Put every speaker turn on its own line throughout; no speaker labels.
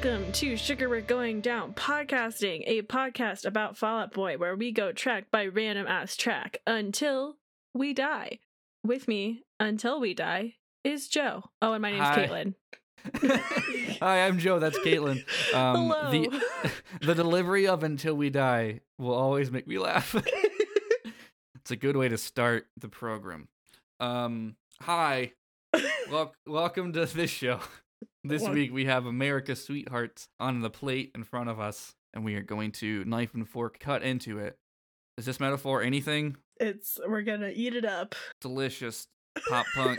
Welcome to Sugar We're Going Down Podcasting, a podcast about Fall Out Boy where we go track by random ass track until we die. With me, until we die, is Joe. Oh, and my name's
Hi.
Caitlin.
Hi, I'm Joe. That's Caitlin. Um,
Hello.
The the delivery of "Until We Die" will always make me laugh. it's a good way to start the program. Um, hi, wel- welcome to this show. This week we have America's Sweethearts on the plate in front of us, and we are going to knife and fork cut into it. Is this metaphor anything?
it's we're gonna eat it up.
Delicious pop punk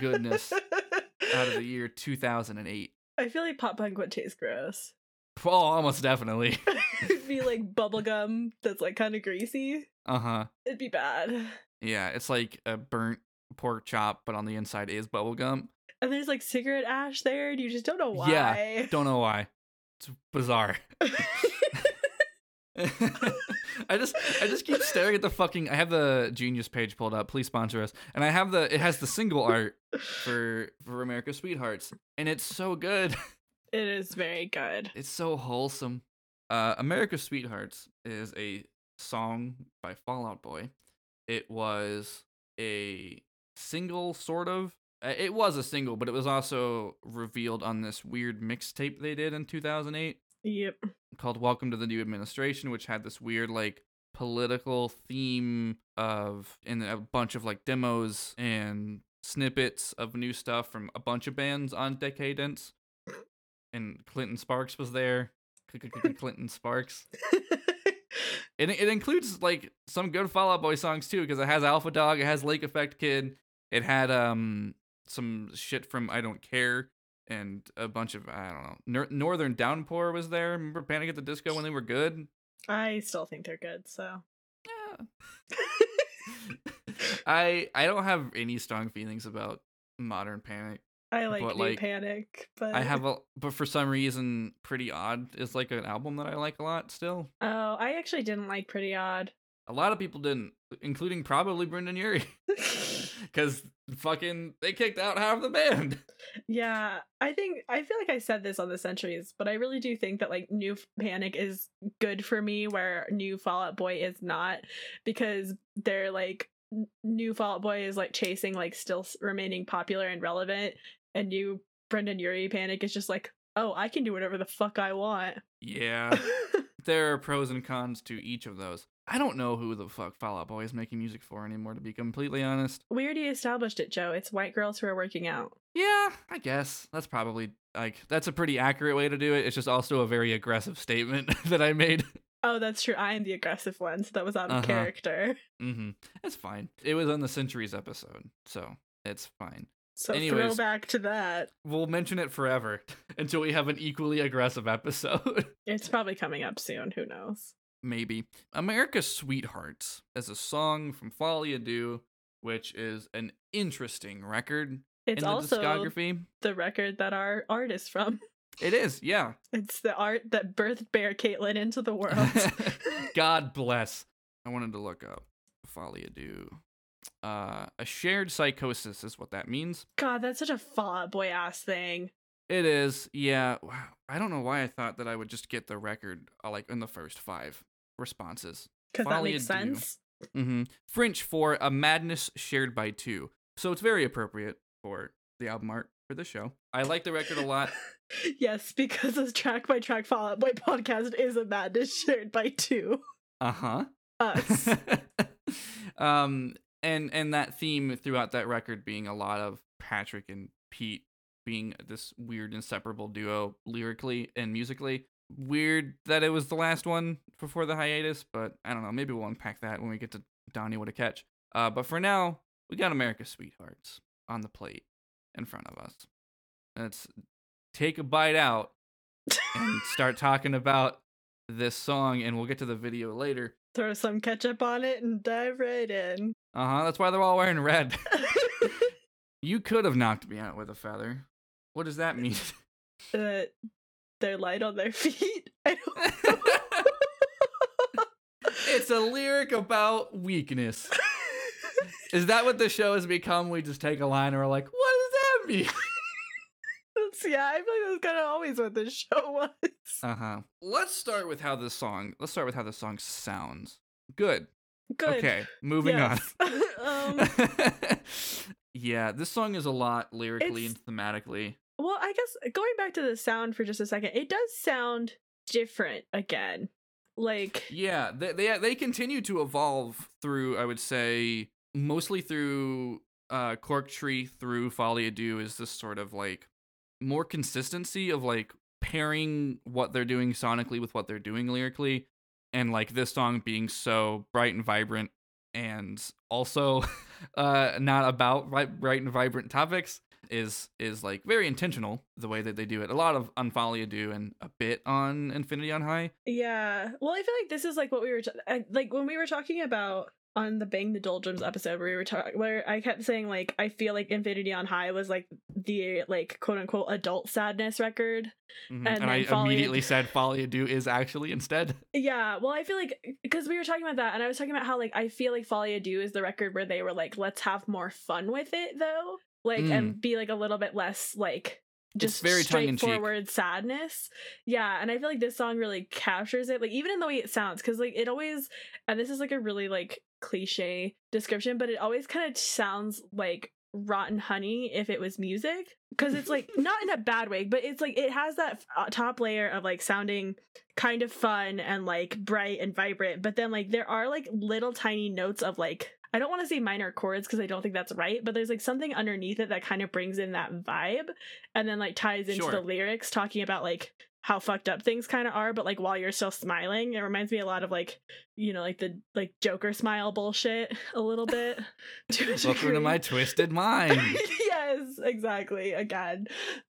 goodness out of the year 2008.
I feel like pop punk would taste gross.
Oh, almost definitely.
It'd be like bubblegum that's like kind of greasy.
Uh huh.
It'd be bad.
Yeah, it's like a burnt pork chop, but on the inside is bubblegum.
And there's like cigarette ash there, and you just don't know why.
Yeah, Don't know why. It's bizarre. I just I just keep staring at the fucking I have the Genius page pulled up. Please sponsor us. And I have the it has the single art for for America's Sweethearts and it's so good.
it is very good.
It's so wholesome. Uh America's Sweethearts is a song by Fall Out Boy. It was a single sort of it was a single, but it was also revealed on this weird mixtape they did in 2008
Yep.
called Welcome to the New Administration, which had this weird like political theme of and a bunch of like demos and snippets of new stuff from a bunch of bands on Decaydance. And Clinton Sparks was there. Clinton Sparks. It it includes like some good Fall Out Boy songs too, because it has Alpha Dog, it has Lake Effect Kid, it had um some shit from I Don't Care, and a bunch of I don't know. Nor- Northern Downpour was there. Remember Panic at the Disco when they were good?
I still think they're good, so.
Yeah. I I don't have any strong feelings about modern Panic.
I like
But,
New
like,
Panic, but
I have a but for some reason Pretty Odd is like an album that I like a lot still.
Oh, I actually didn't like Pretty Odd.
A lot of people didn't, including probably Brendon Urie. Cause fucking they kicked out half the band.
yeah, I think I feel like I said this on the centuries, but I really do think that like New Panic is good for me, where New Fall Out Boy is not, because they're like New Fall Out Boy is like chasing like still remaining popular and relevant, and New Brendon Urie Panic is just like, oh, I can do whatever the fuck I want.
Yeah. there are pros and cons to each of those. I don't know who the fuck Fall Out Boy is making music for anymore, to be completely honest.
we already established it, Joe. It's white girls who are working out.
Yeah, I guess. That's probably like that's a pretty accurate way to do it. It's just also a very aggressive statement that I made.
Oh, that's true. I am the aggressive one, so that was out of
Uh-huh.
character.
mm-hmm. It's fine. It was on the Centuries episode, so it's fine.
So
Anyways.
throwback to that.
We'll mention it forever until we have an equally aggressive episode.
It's probably coming up soon. Who knows?
Maybe. America's Sweethearts is a song from Folie à Deux, which is an interesting record
It's
in the
also
discography.
the record that our art is from.
It is, yeah.
It's the art that birthed Bear Caitlin into the world.
God bless. I wanted to look up Folie à Deux. Uh, a shared psychosis is what that means.
God, that's such a Fall Boy ass thing.
It is, yeah. Wow. I don't know why I thought that I would just get the record uh, like in the first five responses.
Because that makes sense.
Mm-hmm. French for a madness shared by two. So it's very appropriate for the album art for the show. I like the record a lot.
yes, because this track by track Fall Out Boy podcast is a madness shared by two.
Uh huh.
Us.
um, and and that theme throughout that record being a lot of Patrick and Pete being this weird inseparable duo lyrically and musically. Weird that it was the last one before the hiatus, but I don't know. Maybe we'll unpack that when we get to Donnie What a Catch. Uh, but for now, we got America's Sweethearts on the plate in front of us. Let's take a bite out and start talking about this song, and we'll get to the video later.
Throw some ketchup on it and dive right in.
Uh huh. That's why they're all wearing red. you could have knocked me out with a feather. What does that mean?
uh, they're light on their feet.
It's a lyric about weakness. Is that what the show has become? We just take a line and we're like, what does that mean?
Yeah, I feel like that's kind of always what this show was.
Uh-huh. Let's start with how this song let's start with how this song sounds. Good.
Good.
Okay, moving on.
Um,
yeah, this song is a lot lyrically and thematically.
Well, I guess going back to the sound for just a second, it does sound different again. Like,
Yeah, they, they they continue to evolve through I would say mostly through uh Cork Tree through Folie à Deux is this sort of like more consistency of like pairing what they're doing sonically with what they're doing lyrically and like this song being so bright and vibrant and also uh not about bright and vibrant topics is is like very intentional the way that they do it. A lot of on do and a bit on Infinity on High.
yeah. Well, I feel like this is like what we were, t- like when we were talking about on the Bang the Doldrums episode, where we were talking, where I kept saying like I feel like Infinity on High was like the like quote unquote adult sadness record.
Mhm.
And
And, I
Folly
immediately said Folie à Deux is actually instead.
Yeah, well, I feel like because we were talking about that, and I was talking about how like I feel like Folie à Deux is the record where they were like, let's have more fun with it though, like and be like a little bit less like just
Mm. very
straightforward sadness. Yeah, and I feel like this song really captures it, like even in the way it sounds, because like it always, and this is like a really like cliche description, but it always kind of sounds like rotten honey if it was music because it's like not in a bad way but it's like it has that uh, top layer of like sounding kind of fun and like bright and vibrant but then like there are like little tiny notes of like i don't want to say minor chords because i don't think that's right but there's like something underneath it that kind of brings in that vibe and then like ties into
Sure.
the lyrics talking about like how fucked up things kind of are but like while you're still smiling it reminds me a lot of like you know like the like joker smile bullshit a little bit to a
Welcome to my twisted mind.
yes, exactly. Again,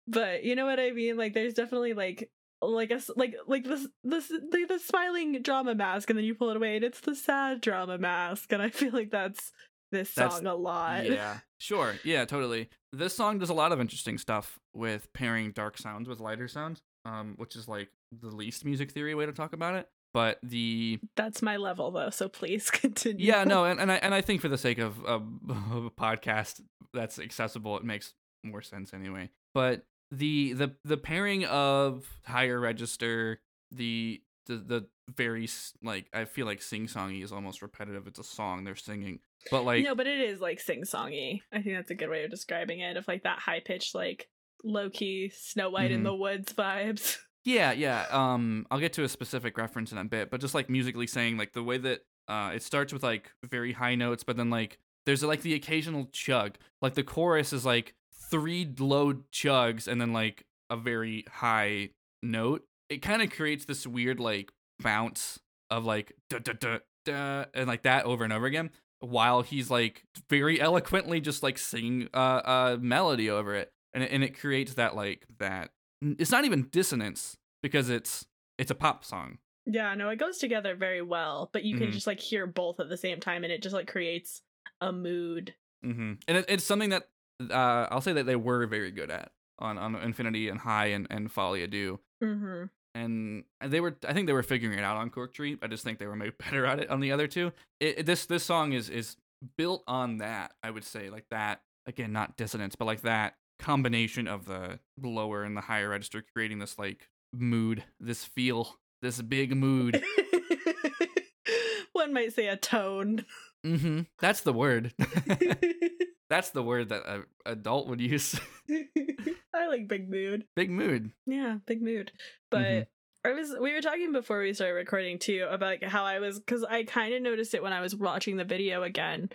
but you know what I mean. Like, there's definitely like like a like like this this the, the smiling drama mask, and then you pull it away, and it's the sad drama mask, and I feel like that's this
That's-
song a lot.
yeah, sure. Yeah, totally. This song does a lot of interesting stuff with pairing dark sounds with lighter sounds, um, which is like the least music theory way to talk about it. But the
That's my level though, so please continue.
yeah, no, and, and I and I think for the sake of, of of a podcast that's accessible, it makes more sense anyway. But the the the pairing of higher register, the the the very like I feel like sing songy is almost repetitive. It's a song they're singing, but like
no, but it is like sing songy. I think that's a good way of describing it. Of like that high pitched, like low key Snow White in
Mhm.
the Woods vibes.
Yeah, yeah. Um, I'll get to a specific reference in a bit, but just like musically saying, like the way that uh, it starts with like very high notes, but then like there's like the occasional chug. Like the chorus is like three low chugs and then like a very high note. It kind of creates this weird like bounce of like da da da da and like that over and over again while he's like very eloquently just like singing uh, a melody over it and it, and it creates that like that it's not even dissonance because it's it's a pop song
Yeah, no, it goes together very well, but you can
Mhm.
just like hear both at the same time, and it just like creates a mood.
mm-hmm. and it, it's something that uh, i'll say that they were very good at on, on infinity on high and, and folie à deux
Mm-hmm.
and they were i think they were figuring it out on cork tree i just think they were maybe better at it on the other two. It, it- this this song is is built on that i would say like that again not dissonance but like that combination of the lower and the higher register creating this like mood this feel this big mood.
One might say a tone.
mm-hmm. That's the word that's the word that an adult would use
I like big mood.
big mood
Yeah, big mood. But
Mhm.
I was we were talking before we started recording too about like how I was because I kind of noticed it when I was watching the video again.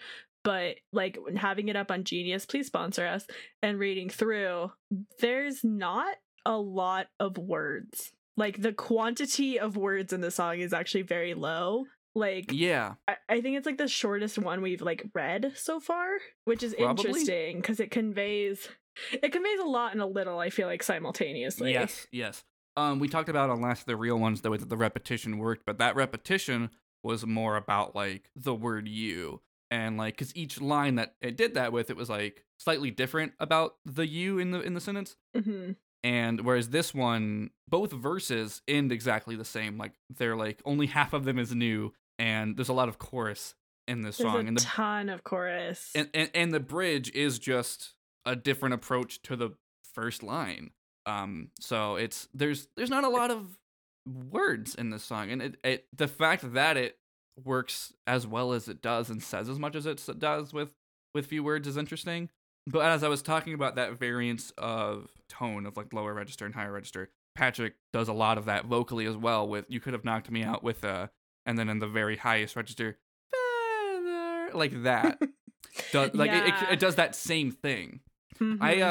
But like having it up on Genius, please sponsor us, and reading through, there's not a lot of words. Like the quantity of words in the song is actually very low. Like
yeah
I, I think it's like the shortest one we've like read so far, which is
Probably.
interesting because it conveys it conveys a lot and a little. I feel like simultaneously.
Yes, yes. Um, we talked about on last the real ones the way that the repetition worked, but that repetition was more about like the word you and like because each line that it did that with, it was like slightly different about the you in the in the sentence.
hmm
And whereas this one, both verses end exactly the same. Like they're like only half of them is new, and there's a lot of chorus in this
There's
song,
a
and the
ton of chorus.
and, and and the bridge is just a different approach to the first line Um, so it's there's there's not a lot of words in this song, and it, it the fact that it works as well as it does and says as much as it does with with few words is interesting. But as I was talking about that variance of tone of like lower register and higher register, Patrick does a lot of that vocally as well. With you could have knocked me out with uh, and then in the very highest register, feather, like that. does, like it, it, it does that same thing. I
Mhm.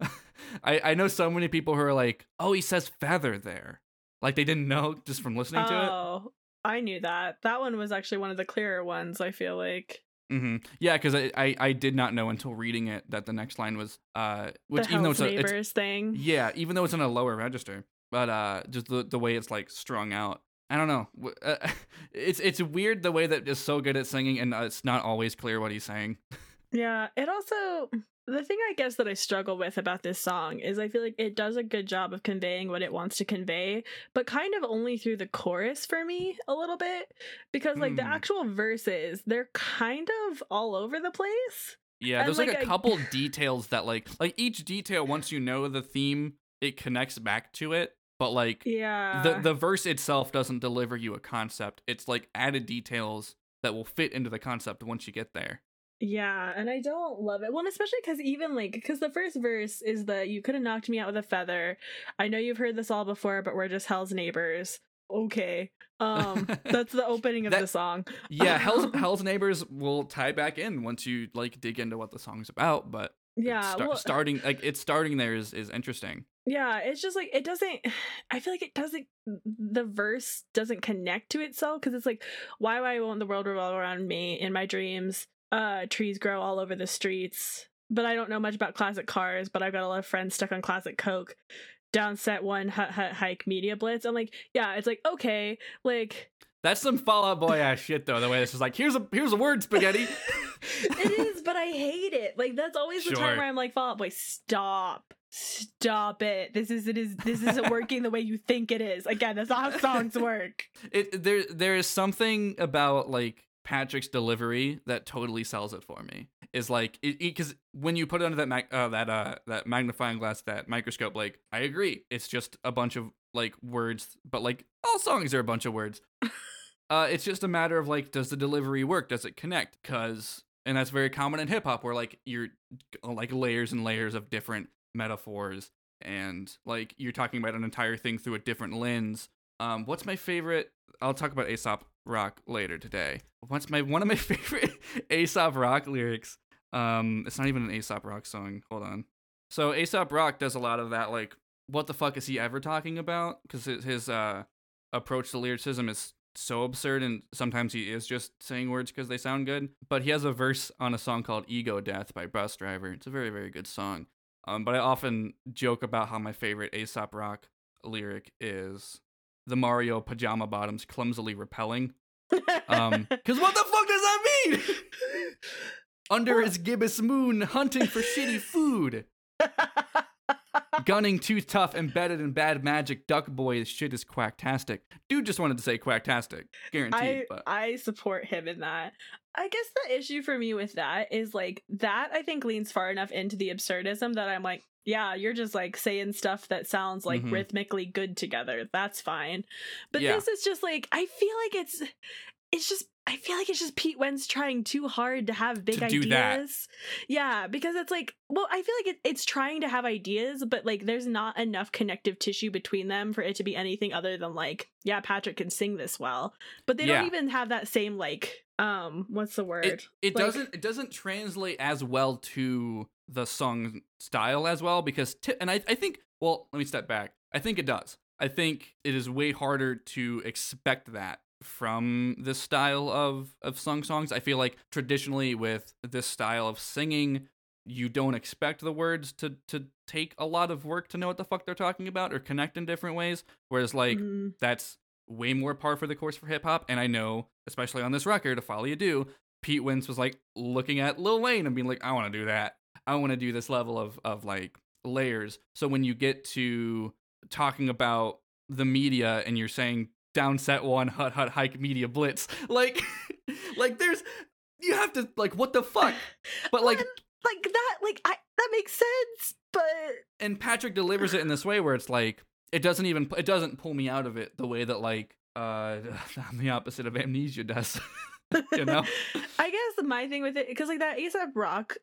uh, I I know so many people who are like, oh, he says feather there, like they didn't know just from listening to it.
oh, I knew that. That one was actually one of the clearer ones. I feel like
hmm Yeah, because I, I I did not know until reading it that the next line was uh, which
the
even though it's, a, it's
thing.
yeah, even though it's in a lower register, but uh, just the the way it's like strung out. I don't know. Uh, it's it's weird the way that is so good at singing and uh, it's not always clear what he's saying.
Yeah, it also the thing I guess that I struggle with about this song is I feel like it does a good job of conveying what it wants to convey, but kind of only through the chorus for me a little bit because like the
Hmm.
actual verses, they're kind of all over the place.
Yeah,
And,
there's like,
like,
a
I-
couple details that like like each detail once you know the theme, it connects back to it. But like
Yeah.
the the verse itself doesn't deliver you a concept. It's like added details that will fit into the concept once you get there.
Yeah, and I don't love it. Well, and especially because even like because the first verse is that you could have knocked me out with a feather. I know you've heard this all before, but we're just hell's neighbors. Okay, um, that's the opening of
That-
the song.
Yeah, Hell's Hell's Neighbors will tie back in once you like dig into what the song's about, but
Yeah, well,
starting like it's starting there is is interesting.
yeah, it's just like it doesn't. I feel like it doesn't. The verse doesn't connect to itself because it's like, why? Why won't the world revolve around me? In my dreams, uh, trees grow all over the streets. But I don't know much about classic cars. But I've got a lot of friends stuck on classic Coke. Downset one hut hut hike media blitz. I'm like, yeah, it's like okay, like
That's some Fall Out Boy ass shit though. The way it's just like here's a here's a word spaghetti.
it is, but I hate it. Like that's always the
Sure.
time where I'm like, Fall Out Boy, stop. Stop it. This is it is this isn't working the way you think it is. Again, that's not how songs work.
it there there is something about like Patrick's delivery that totally sells it for me. Is like because when you put it under that mag- uh, that uh that magnifying glass that microscope, like I agree, it's just a bunch of like words, but like all songs are a bunch of words. uh, it's just a matter of like, does the delivery work? Does it connect? Because and that's very common in hip hop, where like you're like layers and layers of different metaphors, and like you're talking about an entire thing through a different lens. Um, what's my favorite? I'll talk about Aesop Rock later today. What's my one of my favorite Aesop Rock lyrics? Um, it's not even an Aesop Rock song. Hold on. So Aesop Rock does a lot of that. Like, what the fuck is he ever talking about? Because his, uh approach to lyricism is so absurd, and sometimes he is just saying words because they sound good. But he has a verse on a song called "Ego Death" by Busdriver. It's a very very good song. Um, but I often joke about how my favorite Aesop Rock lyric is the Mario pajama bottoms clumsily repelling. Um, because what the fuck does that mean? Under his gibbous moon, hunting for shitty food. Gunning too tough, embedded in bad magic. Duck boy, this shit is quacktastic. Dude just wanted to say quacktastic, guaranteed.
I
but
I support him in that. I guess the issue for me with that is like that I think leans far enough into the absurdism that I'm like, yeah, you're just like saying stuff that sounds like
Mhm.
rhythmically good together. That's fine. But
Yeah.
this is just like I feel like it's it's just I feel like it's just Pete Wentz trying too hard to have big
To
ideas.
that.
Yeah, because it's like, well, I feel like it, it's trying to have ideas, but like there's not enough connective tissue between them for it to be anything other than like, yeah, Patrick can sing this well. But they
Yeah.
don't even have that same like um what's the word?
it, it
Like-
doesn't it doesn't translate as well to the song style as well because ti- and I, I think well let me step back. I think it does. I think it is way harder to expect that from this style of of sung songs. I feel like traditionally with this style of singing you don't expect the words to to take a lot of work to know what the fuck they're talking about or connect in different ways. Whereas like
Mm,
that's way more par for the course for hip hop. And I know, especially on this record, to Folie à Deux, Pete Wentz was like looking at Lil Wayne and being like, I want to do that. I want to do this level of of like layers. So when you get to talking about the media and you're saying down set one hut hut hike media blitz, like like there's you have to like what the fuck? But like
like that like I that makes sense. but
and Patrick delivers it in this way where it's like it doesn't even it doesn't pull me out of it the way that like uh I'm the opposite of amnesia does. you know?
I guess my thing with it because like that Aesop Rock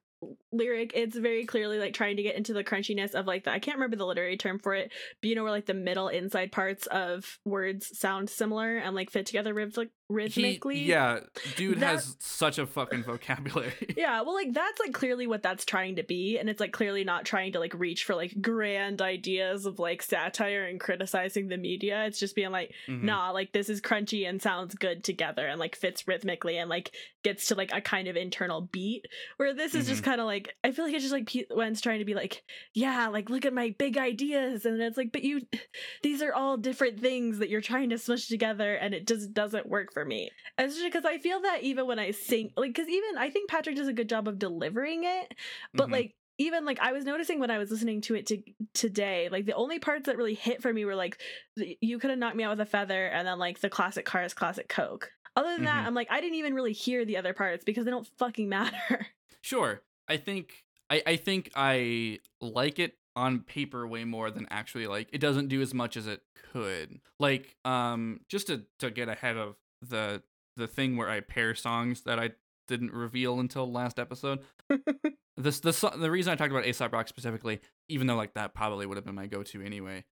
lyric it's very clearly like trying to get into the crunchiness of like the i can't remember the literary term for it but you know where like the middle inside parts of words sound similar and like fit together rhythmic- rhythmically
He, yeah, dude
That-
has such a fucking vocabulary.
yeah well like that's like clearly what that's trying to be and it's like clearly not trying to like reach for like grand ideas of like satire and criticizing the media it's just being like
Mhm.
nah like this is crunchy and sounds good together and like fits rhythmically and like gets to like a kind of internal beat where this is just kind of like i feel like it's just like Pete Wentz trying to be like yeah like look at my big ideas and it's like but you these are all different things that you're trying to smush together and it just doesn't work for me especially because i feel that even when i sing like because even i think patrick does a good job of delivering it but
Mhm.
like even like I was noticing when I was listening to it to, today, like the only parts that really hit for me were like you could have knocked me out with a feather, and then like the classic cars, classic Coke. Other than that,
Mhm.
I'm like I didn't even really hear the other parts because they don't fucking matter.
Sure. I think I, I think I like it on paper way more than actually like it doesn't do as much as it could. Like um just to to get ahead of the the thing where I pair songs that I didn't reveal until last episode. this the the reason I talked about Aesop Rock specifically, even though like that probably would have been my go-to anyway.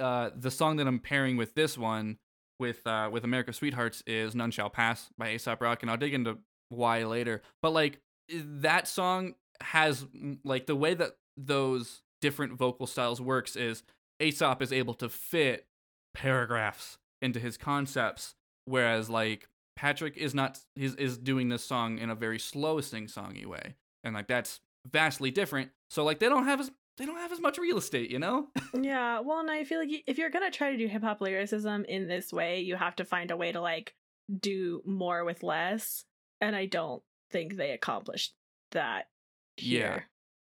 Uh the song that I'm pairing with this one with uh with America Sweethearts is None Shall Pass by Aesop Rock and I'll dig into why later. But like that song has mm, like the way that those different vocal styles works is Aesop is able to fit paragraphs into his concepts whereas like Patrick is not is is doing this song in a very slow sing-songy way and like that's vastly different so like they don't have as they don't have as much real estate you know
yeah, well, and I feel like if you're gonna try to do hip hop lyricism in this way, you have to find a way to like do more with less, and I don't think they accomplished that.
Yeah.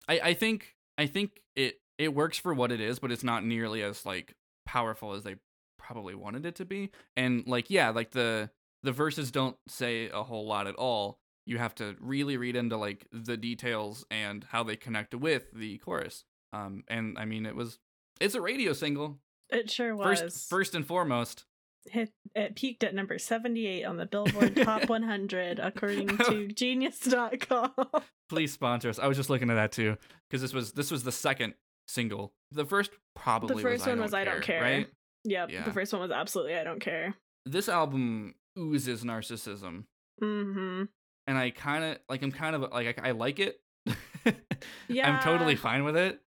I, I think I think it it works for what it is, but it's not nearly as like powerful as they probably wanted it to be. And like yeah, like the the verses don't say a whole lot at all. You have to really read into like the details and how they connect with the chorus. Um and I mean it was it's a radio single.
It sure was.
First first and foremost.
Hit it peaked at number 78 on the Billboard Top 100 according to genius.com.
Please sponsor us. I was just looking at that too because this was this was the second single. The first probably
the first
was,
one
I
was
Don't
I Don't Care.
right?
Yep.
Yeah.
The first one was absolutely I Don't Care.
This album oozes narcissism.
Mm-hmm.
and I kind of like I'm kind of like I, I like it.
Yeah.
I'm totally fine with it.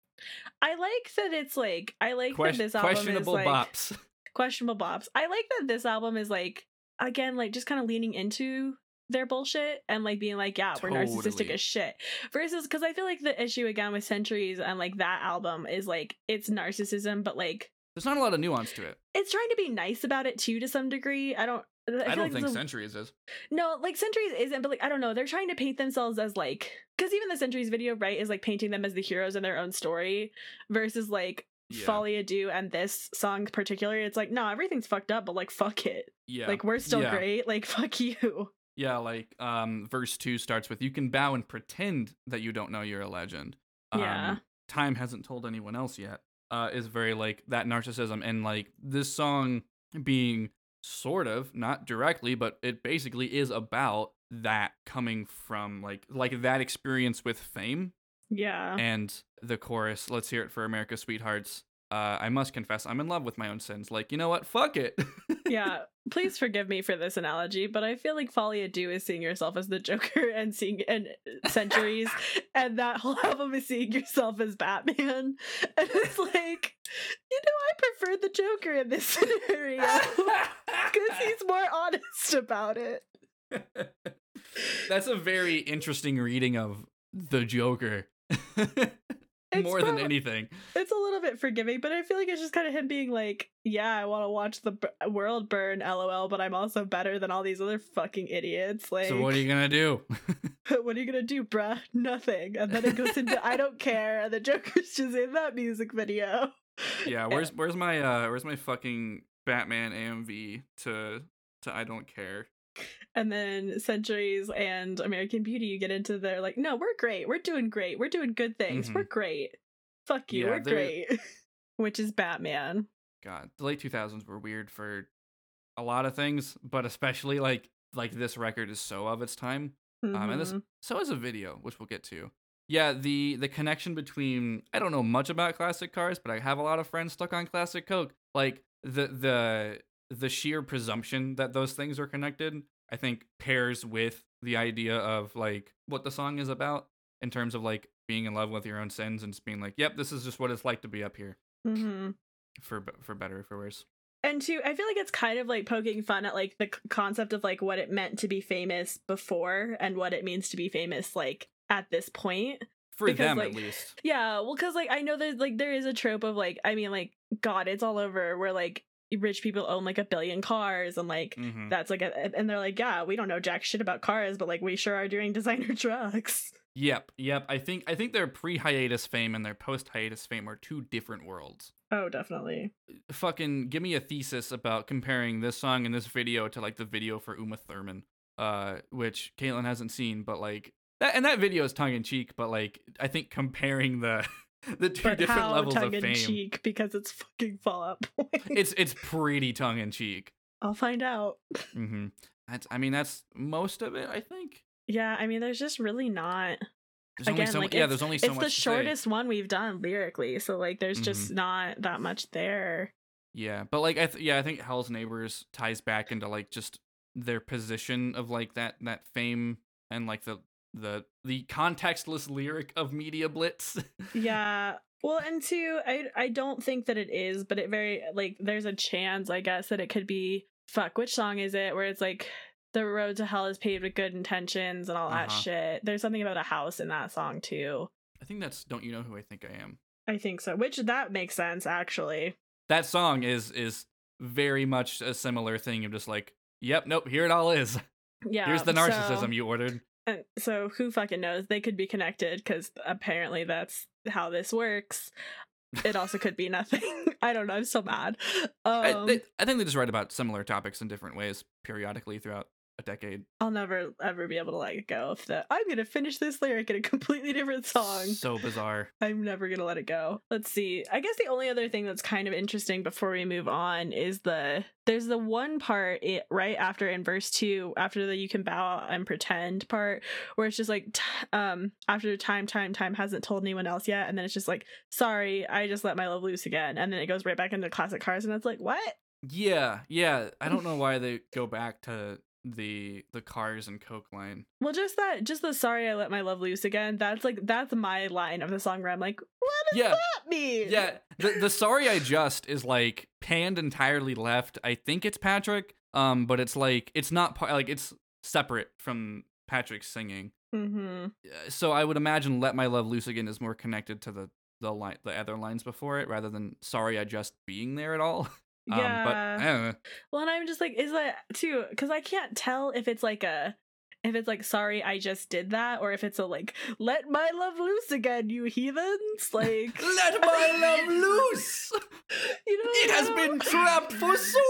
I like that it's like I like that this album is
questionable
like
bops.
Questionable bops. I like that this album is like again like just kind of leaning into their bullshit and like being like yeah we're narcissistic as shit versus because I feel like the issue again with Centuries and like that album is like it's narcissism but like
There's not a lot of nuance to it.
it's trying to be nice about it too to some degree. I don't. I,
I, don't
like
think
a-
Centuries is.
No, like Centuries isn't, but like I don't know. They're trying to paint themselves as like because even the Centuries video, right, is like painting them as the heroes in their own story versus like
Yeah.
Folie à Deux and this song particularly. It's like no, everything's fucked up, but like fuck it,
Yeah.
like we're still
Yeah.
great. Like fuck you.
Yeah, like um verse 2 starts with you can bow and pretend that you don't know you're a legend. Um,
Yeah.
Time hasn't told anyone else yet. Uh is very like that narcissism and like this song being sort of not directly but it basically is about that coming from like like that experience with fame
Yeah.
and the chorus let's hear it for america sweethearts uh, i must confess i'm in love with my own sins like you know what fuck it
yeah. Please forgive me for this analogy, but I feel like Folie à Deux is seeing yourself as the Joker and seeing and Centuries, and that whole album is seeing yourself as Batman. And it's like, you know, I prefer the Joker in this scenario because he's more honest about it.
that's a very interesting reading of the joker More than anything
It's a little bit forgiving, but I feel like it's just kind of him being like, "Yeah, I want to watch the b- world burn, lol, but I'm also better than all these other fucking idiots." Like,
so what are you gonna do
what are you gonna do, bruh? Nothing. And then it goes into I don't care, and the Joker's just in that music video.
yeah where's where's my uh where's my fucking batman amv to to i don't care
And then Centuries and American Beauty, you get into their like, no, we're great, we're doing great, we're doing good things,
Mhm.
we're great. Fuck you,
Yeah,
we're
there-
great. Which is Batman.
God, the late 2000s were weird for a lot of things, but especially like like this record is so of its time. Um, and this
Mhm.
so is a video, which we'll get to. Yeah, the the connection between I don't know much about classic cars, but I have a lot of friends stuck on classic Coke. Like the the the sheer presumption that those things are connected, I think pairs with the idea of like what the song is about in terms of like being in love with your own sins and just being like, "Yep, this is just what it's like to be up here."
Mhm.
For for better or for worse.
And two, I feel like it's kind of like poking fun at like the concept of like what it meant to be famous before and what it means to be famous like at this point.
For
Because,
them
like,
at least.
Yeah, well, because like I know there's like there is a trope of like I mean like God, it's all over where like rich people own like a billion cars and like
hmm
that's like a, and they're like yeah we don't know jack shit about cars but like we sure are doing designer trucks.
Yep, yep. I think I think their pre-hiatus fame and their post-hiatus fame are two different worlds.
Oh, definitely.
Fucking give me a thesis about comparing this song and this video to like the video for Uma Thurman, uh, which Caitlin hasn't seen, but like that and that video is tongue in cheek, but like I think comparing the the two
But
different
how
levels of
tongue-in-cheek because it's fucking Fall Out Boy.
it's it's pretty tongue in cheek.
I'll find out.
Mm-hmm. That's I mean that's most of it. I think.
Yeah, I mean, there's just really not.
There's only
Again,
so
like,
yeah.
it's-
There's only so
it's
much.
the
to say.
shortest one we've done lyrically, so like, there's just
Mm-hmm.
not that much there.
Yeah, but like I th- yeah, I think Hell's Neighbors ties back into like just their position of like that that fame and like the the the contextless lyric of Media Blitz.
Yeah. Well, and two, I I don't think that it is, but it very like there's a chance, I guess, that it could be. Fuck, which song is it? Where it's like the road to hell is paved with good intentions and all that
Uh-huh.
shit. There's something about a house in that song too.
I think that's Don't You Know Who I Think I Am.
I think so. Which that makes sense actually.
That song is is very much a similar thing of just like, yep, nope, here it all is.
Yeah.
Here's the
so-
narcissism you ordered.
And so who fucking knows? They could be connected because apparently that's how this works. It also could be nothing. I don't know. I'm so mad. Um,
I, they, I think they just write about similar topics in different ways periodically throughout a decade.
I'll never ever be able to let it go of the I'm gonna finish this lyric in a completely different song.
So bizarre.
I'm never gonna let it go. Let's see. I guess the only other thing that's kind of interesting before we move on is the there's the one part it, right after in verse two after the you can bow and pretend part where it's just like t- um after time time time hasn't told anyone else yet and then it's just like sorry I just let my love loose again and then it goes right back into classic cars and it's like what
Yeah, yeah. I don't know why they go back to the the cars and coke line.
well just that just the sorry I let my love loose again that's like that's my line of the song where I'm like what does
Yeah.
that mean
Yeah, the the sorry I just is like panned entirely left. I think it's Patrick, um, but it's like it's not like it's separate from Patrick's singing.
mm-hmm
So I would imagine "Let My Love Loose Again" is more connected to the the line the other lines before it rather than "Sorry I Just" being there at all. Um,
yeah
but I don't know.
Well, and I'm just like, is that too? Because I can't tell if it's like a, if it's like, sorry, I just did that, or if it's a like, let my love loose again, you heathens. Like,
Let my love loose.
you know,
It has been trapped for so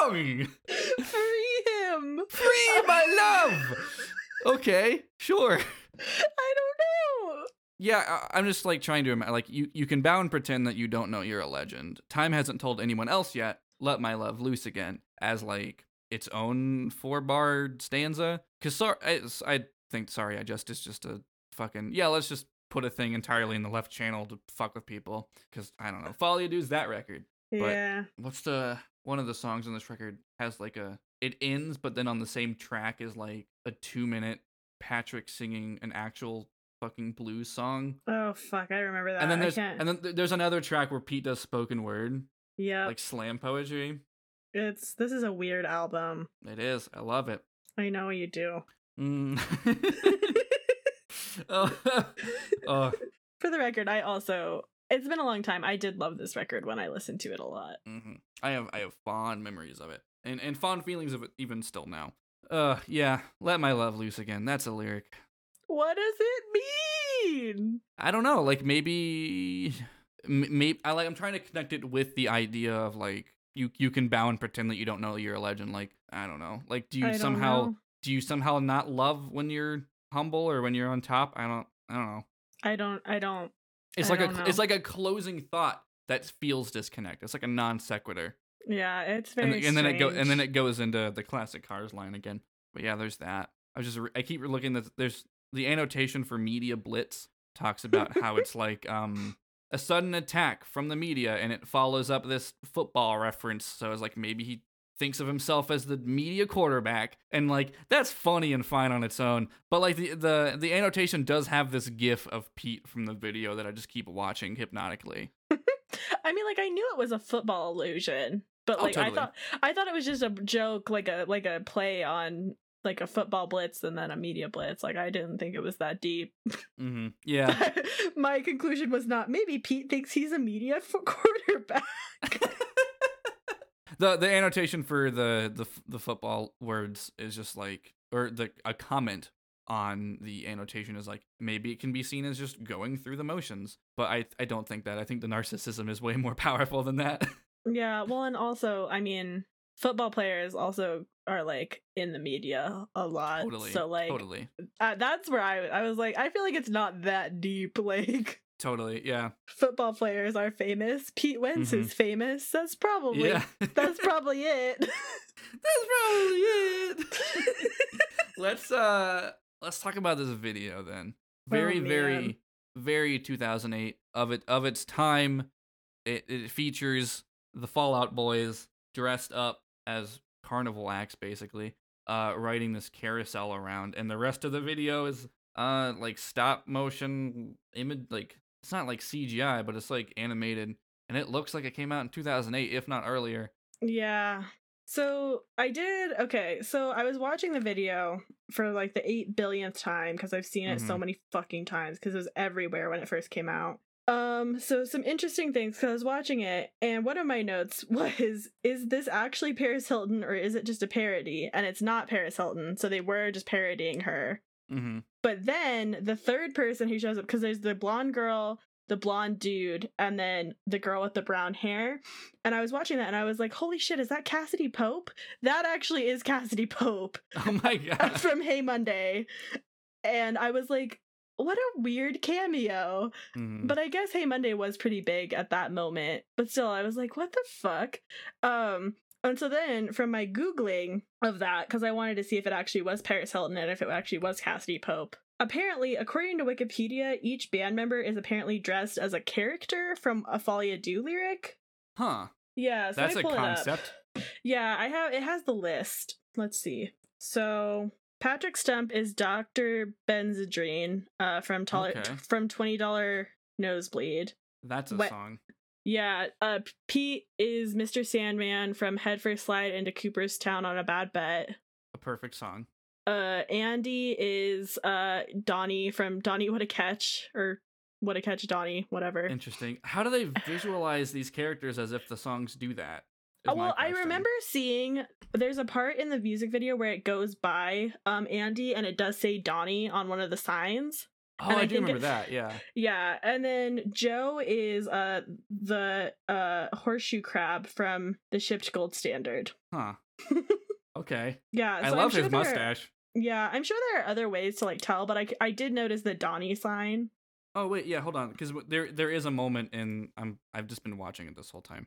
long.
free him.
Free my love. Okay, sure.
I don't know.
Yeah, I'm just like trying to imagine. Like you, you can bow and pretend that you don't know you're a legend. Time hasn't told anyone else yet. Let my love loose again as like its own four bar stanza. Cause sorry, I, I think sorry, I just is just a fucking yeah. Let's just put a thing entirely in the left channel to fuck with people. Cause I don't know. Folie à Deux's that record.
yeah.
What's the one of the songs on this record has like a it ends, but then on the same track is like a two minute Patrick singing an actual fucking blues song.
Oh fuck, I remember that.
and then there's and then th- there's another track where Pete does spoken word,
yeah,
like slam poetry.
it's this is a weird album.
It is. I love it.
I know you do.
Mm. oh, oh.
For the record, I also. It's been a long time. I did love this record when I listened to it a lot.
mhm. I have I have fond memories of it, and and fond feelings of it even still now. Uh, yeah. Let my love loose again. That's a lyric.
What does it mean?
I don't know. Like maybe, maybe I like. I'm trying to connect it with the idea of like you you can bow and pretend that you don't know you're a legend. Like I don't know. Like do you somehow
know.
do you somehow not love when you're humble or when you're on top? I don't. I don't know.
I don't. I don't.
It's
I
like a
don't know.
it's like a closing thought that feels disconnect. It's like a non sequitur.
Yeah, it's
And,
very
and then it go and then it goes into the classic cars line again. But yeah, there's that. I was just I keep looking at there's the annotation for media blitz talks about how it's like um a sudden attack from the media and it follows up this football reference. So it's like maybe he thinks of himself as the media quarterback and like that's funny and fine on its own. But like the the the annotation does have this gif of Pete from the video that I just keep watching hypnotically.
I mean, like I knew it was a football illusion, but
Oh,
like I thought I thought it was just a joke, like a like a play on like a football blitz and then a media blitz. Like I didn't think it was that deep.
hmm Yeah.
My conclusion was not maybe Pete thinks he's a media quarterback.
the the annotation for the the the football words is just like or the a comment on the annotation is like maybe it can be seen as just going through the motions but i i don't think that i think the narcissism is way more powerful than that
yeah, well, and also, I mean, football players also are like in the media a lot.
totally
So like
totally
uh, that's where I I was like I feel like it's not that deep. Like
totally yeah
football players are famous. Pete Wentz
Mhm.
is famous. That's probably
yeah
that's probably it.
that's probably it let's uh let's talk about this video then very
Oh,
very very 2008 of it of its time it, it features the fallout boys dressed up as carnival acts basically uh riding this carousel around and the rest of the video is uh like stop motion image like it's not like cgi but it's like animated and it looks like it came out in 2008 if not earlier
yeah. So I did okay. So I was watching the video for like the eight billionth time because I've seen it so
Mhm.
many fucking times because it was everywhere when it first came out. Um, so some interesting things because I was watching it, and one of my notes was, "Is this actually Paris Hilton or is it just a parody?" And it's not Paris Hilton, so they were just parodying her.
mm-hmm.
But then the third person who shows up because there's the blonde girl, the blonde dude, and then the girl with the brown hair. And I was watching that and I was like, "Holy shit, is that Cassadee Pope? That actually is Cassadee Pope
oh my god
from Hey Monday." And I was like, "What a weird cameo."
Mhm.
But I guess Hey Monday was pretty big at that moment. But still, I was like, what the fuck? Um, and so then from my Googling of that, because I wanted to see if it actually was Paris Hilton and if it actually was Cassadee Pope. Apparently, according to Wikipedia, each band member is apparently dressed as a character from a Folie à Deux lyric.
huh
Yeah, so
that's
I
a
pulled it up.
concept
Yeah, I have it has the list. Let's see. So Patrick Stump is Dr. Benzedrine uh from Tol-
Okay.
from twenty dollar nosebleed.
that's a
What-
song
Yeah, uh Pete is Mr. Sandman from Head First Slide into Cooperstown on a bad bet.
a perfect song
Uh Andy is uh Donnie from Donnie What a Catch or What a Catch Donnie, whatever.
Interesting. How do they visualize these characters as if the songs do that?
Oh, well, I remember seeing there's a part in the music video where it goes by um Andy and it does say Donnie on one of the signs.
Oh,
and
I,
I
do remember
it-
that. Yeah.
Yeah, and then Joe is uh the uh horseshoe crab from the shipped gold standard.
Huh. Okay.
Yeah,
I
so I'm
love
sure
his mustache.
Yeah, I'm sure there are other ways to like tell, but I, I did notice the Donnie sign.
Oh wait, yeah. Hold on, because there there is a moment in I'm I've just been watching it this whole time,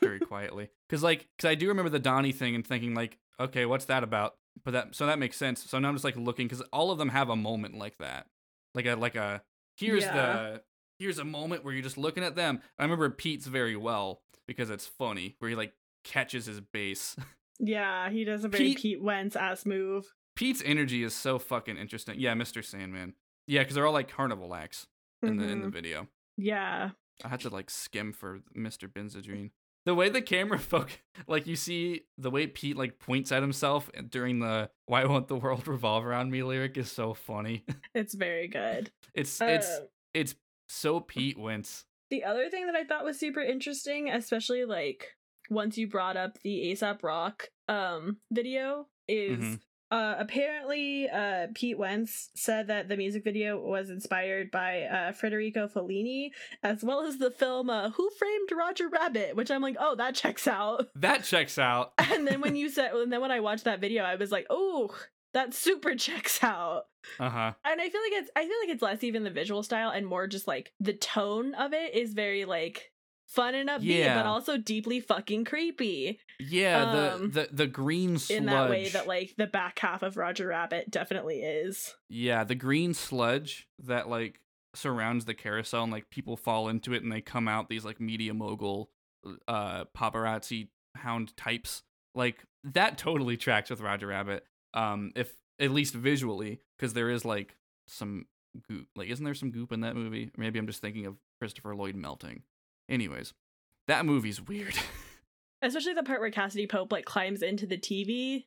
very quietly. Because like, because I do remember the Donnie thing and thinking like, okay, what's that about? But that so that makes sense. So now I'm just like looking because all of them have a moment like that, like a like a here's
Yeah.
the here's a moment where you're just looking at them. I remember Pete's very well because it's funny where he like catches his bass.
Yeah, he does a very
Pete-
Pete, Wentz ass move.
Pete's energy is so fucking interesting. Yeah, Mr. Sandman. Yeah, because they're all like carnival acts in the in the
Mhm.
video.
Yeah.
I had to like skim for Mr. Benzedrine. The way the camera focus, like you see the way Pete like points at himself during the "Why won't the world revolve around me?" lyric is so funny.
It's very good.
It's it's
Uh,
it's so Pete Wentz.
The other thing that I thought was super interesting, especially like once you brought up the Aesop Rock um video, is
Mhm.
Uh apparently uh Pete Wentz said that the music video was inspired by uh Federico Fellini as well as the film uh Who Framed Roger Rabbit, which I'm like, oh that checks out.
That checks out.
And then when you said and then when I watched that video, I was like, oh that super checks out.
Uh-huh.
And I feel like it's I feel like it's less even the visual style and more just like the tone of it is very like fun and upbeat,
Yeah.
but also deeply fucking creepy
Yeah,
Um,
the, the the green sludge.
in that way that like the back half of Roger Rabbit definitely is.
Yeah, the green sludge that like surrounds the carousel and like people fall into it and they come out these like media mogul uh paparazzi hound types. Like that totally tracks with Roger Rabbit. Um if at least visually cuz there is like some goop. Like isn't there some goop in that movie? Or maybe I'm just thinking of Christopher Lloyd melting. Anyways, that movie's weird.
Especially the part where Cassadee Pope like climbs into the TV.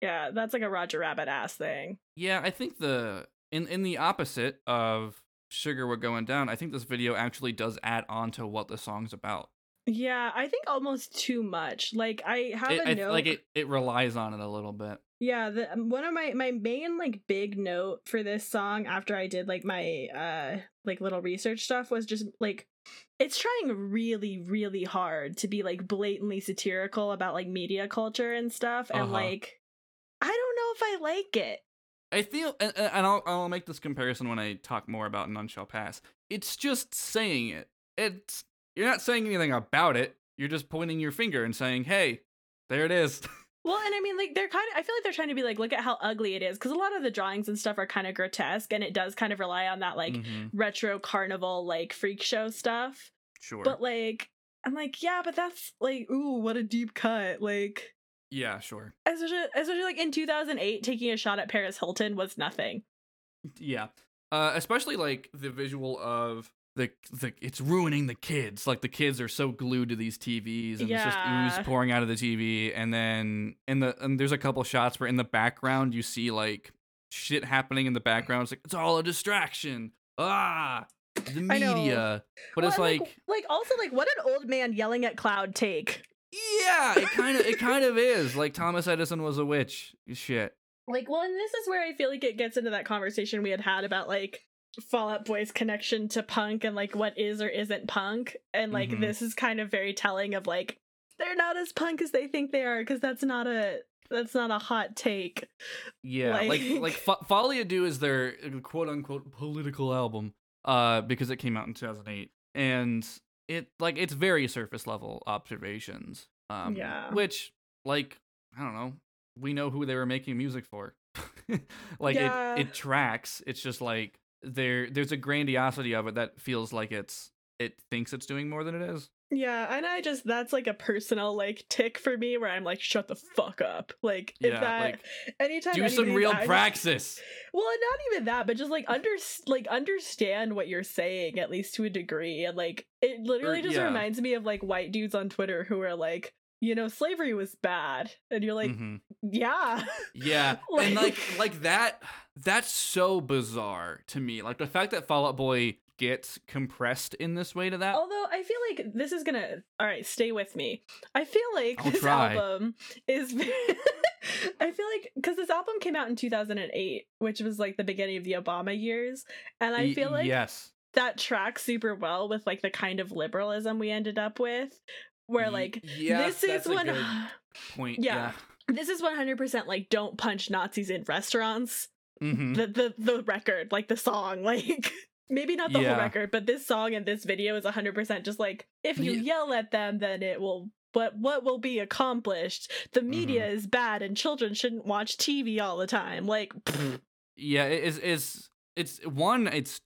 Yeah, that's like a Roger Rabbit ass thing.
Yeah, I think the in in the opposite of Sugar We're Going Down, I think this video actually does add on to what the song's about.
Yeah, I think almost too much. Like I have
It,
a
I-
note.
like it, it relies on it a little bit.
Yeah, the um, one of my my main like big note for this song after I did like my uh like little research stuff was just like it's trying really really hard to be like blatantly satirical about like media culture and stuff and
Uh-huh.
like I don't know if I like it.
I feel, and, and I'll I'll make this comparison when I talk more about None Shall Pass. It's just saying it. It's you're not saying anything about it. You're just pointing your finger and saying, "Hey, there it is."
Well, and I mean, like they're kind of. I feel like they're trying to be like, look at how ugly it is, because a lot of the drawings and stuff are kind of grotesque, and it does kind of rely on that like
Mhm.
retro carnival like freak show stuff.
Sure.
But like, I'm like, yeah, but that's like, ooh, what a deep cut. Like,
yeah, sure.
especially, especially like in 2008, taking a shot at Paris Hilton was nothing.
Yeah. Uh, especially like the visual of the the it's ruining the kids. Like the kids are so glued to these TVs and it's just ooze pouring out of the TV and then in the and there's a couple shots where in the background you see like shit happening in the background. It's like it's all a distraction. Ah, the media. But
Well,
it's
and,
like,
like, also like, what an old man yelling at cloud take.
yeah, it kind of it kind of is. Like Thomas Edison was a witch. Shit.
Like, well, and this is where I feel like it gets into that conversation we had had about like Fall Out Boy's connection to punk and like what is or isn't punk. And like,
Mhm.
this is kind of very telling of like, they're not as punk as they think they are because that's not a that's not a hot take.
Yeah, like
Like-
like Fo- Folie à Deux is their quote unquote political album, uh, because it came out in 2008, and it like it's very surface level observations. Um,
Yeah.
which like I don't know, we know who they were making music for. like
Yeah.
it it tracks. It's just like there there's a grandiosity of it that feels like it's it thinks it's doing more than it is.
Yeah, and I just that's like a personal like tick for me where I'm like, shut the fuck up. Like if
Yeah,
that
like,
anytime
Do some real praxis.
Well, and not even that, but just like under like understand what you're saying at least to a degree, and like it literally er, just
yeah.
reminds me of like white dudes on Twitter who are like, you know, slavery was bad, and you're like,
Mhm.
yeah,
Yeah, and like like that that's so bizarre to me. Like the fact that Fall Out Boy gets compressed in this way to that.
Although I feel like this is gonna. All right, stay with me. I feel like
I'll
this
try.
album is. I feel like because this album came out in 2008, which was like the beginning of the Obama years, and i feel like
yes,
that tracks super well with like the kind of liberalism we ended up with, where like
yes,
this is one.
point.
yeah. This is 100% like don't punch Nazis in restaurants.
hmm
The the the record, like the song, like maybe not the
Yeah.
whole record, but this song and this video is 100% just like if you
Ye-
yell at them then it will what what will be accomplished. The media
Mm-hmm.
is bad and children shouldn't watch TV all the time. Like pfft.
Yeah, it is is it's one, it's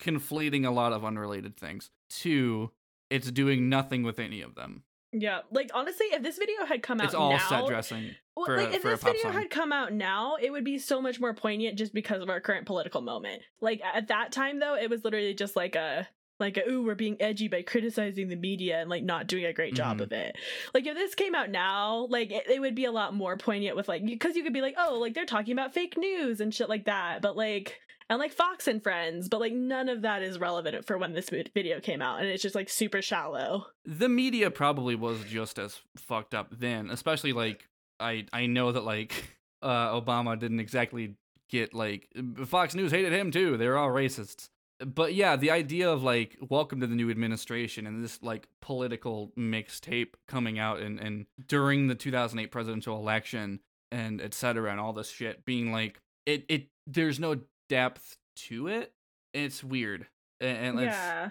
conflating a lot of unrelated things. Two, it's doing nothing with any of them.
yeah, like honestly if this video had come out
It's all
now,
set dressing.
Well,
for
like if this video
song.
had come out now, it would be so much more poignant just because of our current political moment. Like at that time though, it was literally just like a like a ooh, we're being edgy by criticizing the media and like not doing a great job
Mhm.
of it. Like if this came out now, like it, it would be a lot more poignant with like because you could be like, oh, like they're talking about fake news and shit like that, but like and like Fox and Friends, but like none of that is relevant for when this video came out, and it's just like super shallow.
the media probably was just as fucked up then especially like i i know that like uh obama didn't exactly get like fox news hated him too they were all racists but yeah the idea of like welcome to the new administration and this like political mixtape coming out and and during the 2008 presidential election and etc. and all this shit being like it it there's no depth to it. It's weird. And, and
yeah.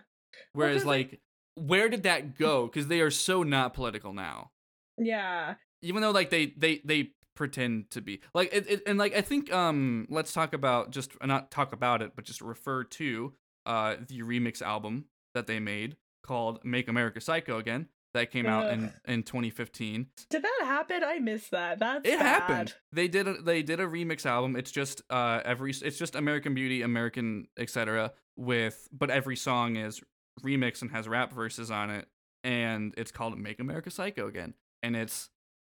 whereas
'cause, like-
like where did that go? Because they are so not political now.
Yeah.
Even though like they they they pretend to be like it, it and like I think um let's talk about just not talk about it but just refer to uh the remix album that they made called Make America Psycho Again that came out in in 2015
Did that happen? I missed that. That's
it
sad.
happened they did a, they did a remix album. It's just uh every it's just american beauty american etc with but every song is remix and has rap verses on it and it's called make america psycho again and it's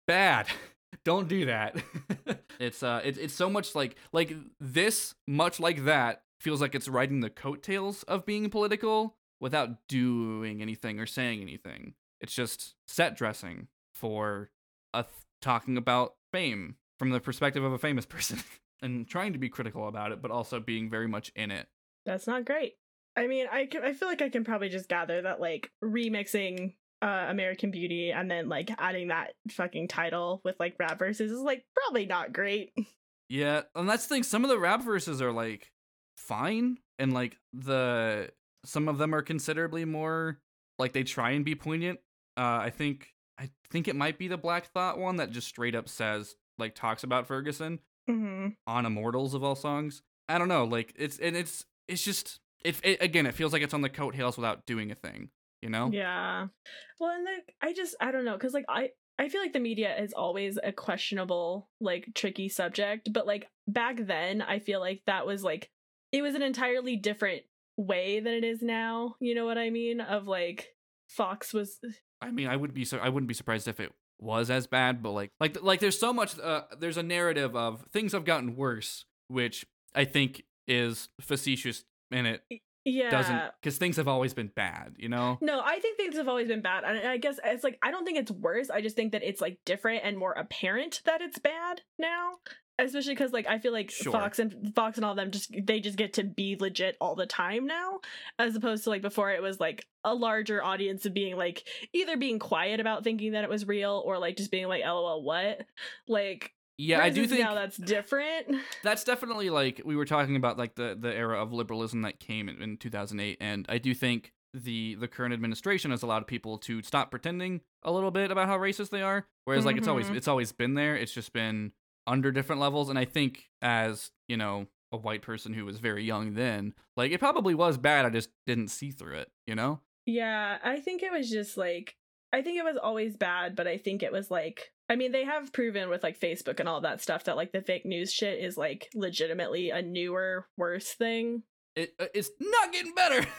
bad. Don't do that. It's uh it, it's so much like like this much like that feels like it's riding the coattails of being political without doing anything or saying anything it's just set dressing for a th- talking about fame from the perspective of a famous person and trying to be critical about it but also being very much in it
That's not great. I mean, I can, I feel like I can probably just gather that like remixing uh American Beauty and then like adding that fucking title with like rap verses is like probably not great.
yeah and that's the thing some of the rap verses are like fine and like the some of them are considerably more like they try and be poignant uh i think i think it might be the black thought one that just straight up says like talks about ferguson
hmm
on immortals of all songs i don't know like it's and it's it's just it, it again it feels like it's on the coattails without doing a thing you know
Yeah. Well, and like I just I don't know cuz like I I feel like the media is always a questionable like tricky subject, but like back then I feel like that was like it was an entirely different way than it is now, you know what I mean? Of like Fox was
I mean, I would be so I wouldn't be surprised if it was as bad, but like like like there's so much uh, there's a narrative of things have gotten worse, which I think is facetious and it
yeah.
doesn't because things have always been bad, you know.
No, I think things have always been bad. And I guess it's like I don't think it's worse. I just think that it's like different and more apparent that it's bad now. Especially because like I feel like
Sure.
Fox and Fox and all them just they just get to be legit all the time now, as opposed to like before it was like a larger audience of being like either being quiet about thinking that it was real or like just being like lol what like
Yeah, I do think
now that's different.
that's definitely like we were talking about like the the era of liberalism that came in, in 2008 and i do think the the current administration has allowed people to stop pretending a little bit about how racist they are whereas like it's always
Mhm.
it's always been there it's just been under different levels and i think as you know a white person who was very young then like it probably was bad i just didn't see through it you know
Yeah, I think it was just like I think it was always bad, but I think it was like I mean, they have proven with like Facebook and all that stuff that like the fake news shit is like legitimately a newer, worse thing.
It uh, it's not getting better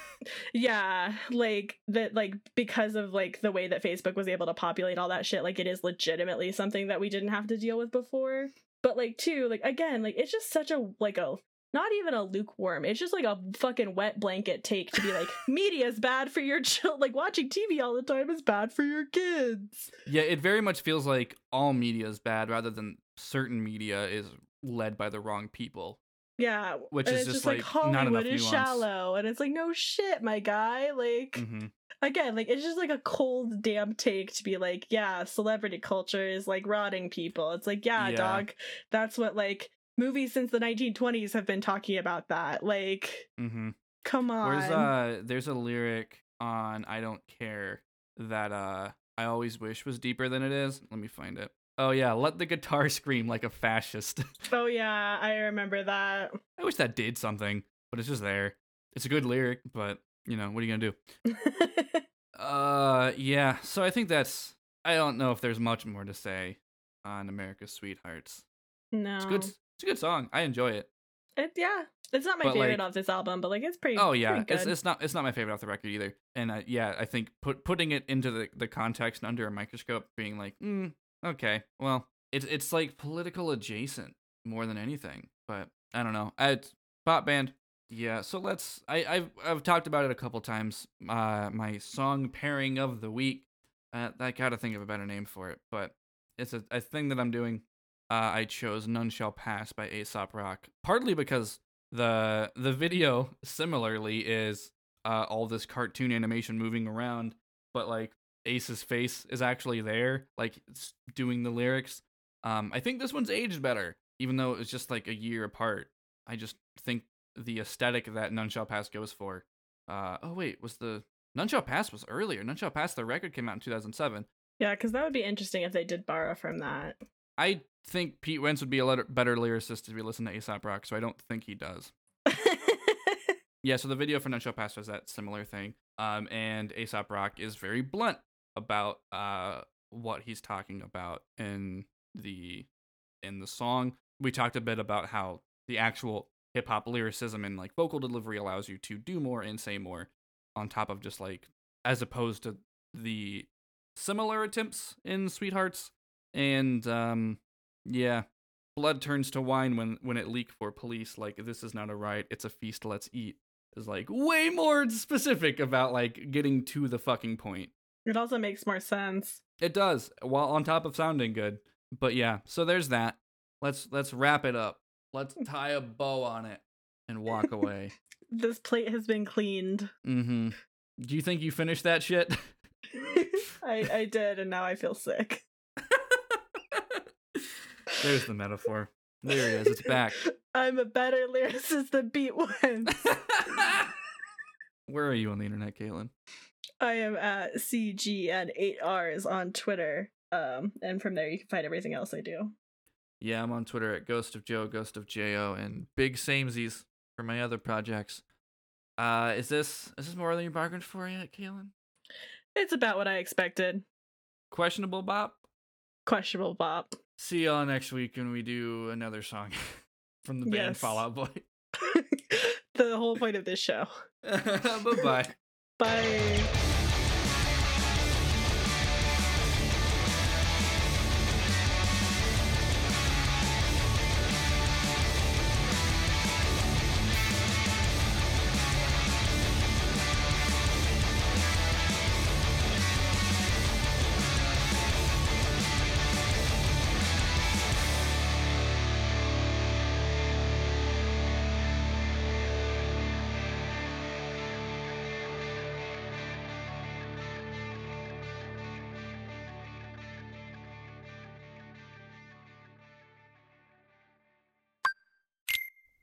Yeah, like that like because of like the way that Facebook was able to populate all that shit, like it is legitimately something that we didn't have to deal with before. But like too, like again, like it's just such a like a not even a lukewarm. It's just like a fucking wet blanket take to be like media is bad for your child. Like watching TV all the time is bad for your kids.
yeah it very much feels like all media is bad rather than certain media is led by the wrong people
Yeah,
Which
and
is
it's
just,
like,
like,
Hollywood
not enough
is
nuance.
shallow, and it's like no shit, my guy. Like
hmm
again, like it's just like a cold damn take to be like, yeah, celebrity culture is like rotting people. It's like, yeah,
Yeah.
dog, that's what like movies since the 1920s have been talking about that. Like,
mm-hmm.
come on.
Where's uh there's a lyric on I don't care that uh I always wish was deeper than it is. Let me find it. Oh yeah, let the guitar scream like a fascist.
Oh yeah, I remember that.
I wish that did something, but it's just there. It's a good lyric, but you know, what are you going to do? Uh yeah, so I think that's I don't know if there's much more to say on America's Sweethearts.
no,
It's good it's a good song. I enjoy it.
It, yeah, it's not my
But,
favorite
like-
off this album, but like it's pretty.
Oh yeah,
pretty
it's it's not it's not my favorite off the record either. And uh, yeah, I think put putting it into the, the context and under a microscope, being like, mm, okay, well, it's it's like political adjacent more than anything. But I don't know. It's pop band. Yeah, so let's. I I've I've talked about it a couple times. Uh, my song pairing of the week. Uh, I gotta think of a better name for it, but it's a, a thing that I'm doing. Uh, I chose "None Shall Pass" by Aesop Rock, partly because the the video similarly is uh, all this cartoon animation moving around, but like Ace's face is actually there, like it's doing the lyrics, Um, I think this one's aged better, even though it was just like a year apart. I just think the aesthetic that None Shall Pass goes for. Uh, oh wait, was the None Shall Pass was earlier? None Shall Pass, the record came out in 2007.
Yeah, because that would be interesting if they did borrow from that.
I think Pete Wentz would be a better lyricist if we listen to Aesop Rock, so I don't think he does. Yeah, so the video for None Shall Pass was that similar thing. Um, and Aesop Rock is very blunt about uh what he's talking about in the in the song. We talked a bit about how the actual hip hop lyricism and like vocal delivery allows you to do more and say more on top of just like as opposed to the similar attempts in Sweethearts. And um yeah, blood turns to wine when when it leak for police like this is not a riot, it's a feast, let's eat is like way more specific about like getting to the fucking point.
It also makes more sense.
It does, while on top of sounding good. But yeah, so there's that. Let's let's wrap it up. Let's tie a bow on it and walk away.
This plate has been cleaned.
mm-hmm. Do you think you finished that shit?
I I did, and now I feel sick.
There's the metaphor. There it is. It's back.
I'm a better lyricist than Pete Wentz.
Where are you on the internet, Caitlin?
I am at CG and 8Rs on Twitter. Um, and from there you can find everything else I do.
Yeah, I'm on Twitter at Ghost of Joe, Ghost of Jo, and Big Samesies for my other projects. Uh, is this is this more than you bargained for yet, Kaylin?
It's about what I expected.
Questionable bop.
Questionable bop.
See y'all next week when we do another song from the band
Yes.
Fall Out Boy.
the whole point of this show.
bye bye.
Bye.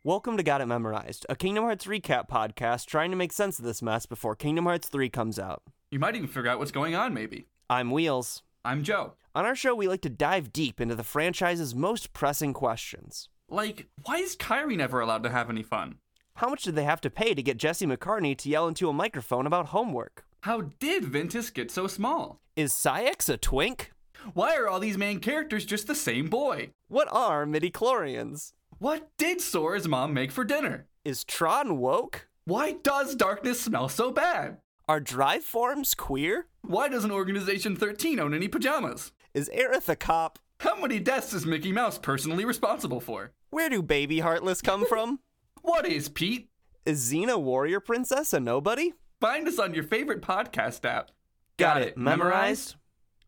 Welcome to Got It Memorized, a Kingdom Hearts recap podcast trying to make sense of this mess before Kingdom Hearts 3 comes out.
You might even figure out what's going on, maybe.
I'm Wheels.
I'm Joe.
On our show, we like to dive deep into the franchise's most pressing questions.
Like, why is Kairi never allowed to have any fun?
How much did they have to pay to get Jesse McCartney to yell into a microphone about homework?
How did Ventus get so small?
Is Saïx a twink?
Why are all these main characters just the same boy?
What are midi-chlorians?
What did Sora's mom make for dinner?
Is Tron woke?
Why does darkness smell so bad?
Are drive forms queer?
Why doesn't Organization 13 own any pajamas?
Is Aerith a cop?
How many deaths is Mickey Mouse personally responsible for?
Where do baby Heartless come from?
What is Pete?
Is Xena Warrior Princess a nobody?
Find us on your favorite podcast app.
Got it memorized?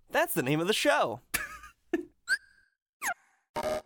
That's the name of the show.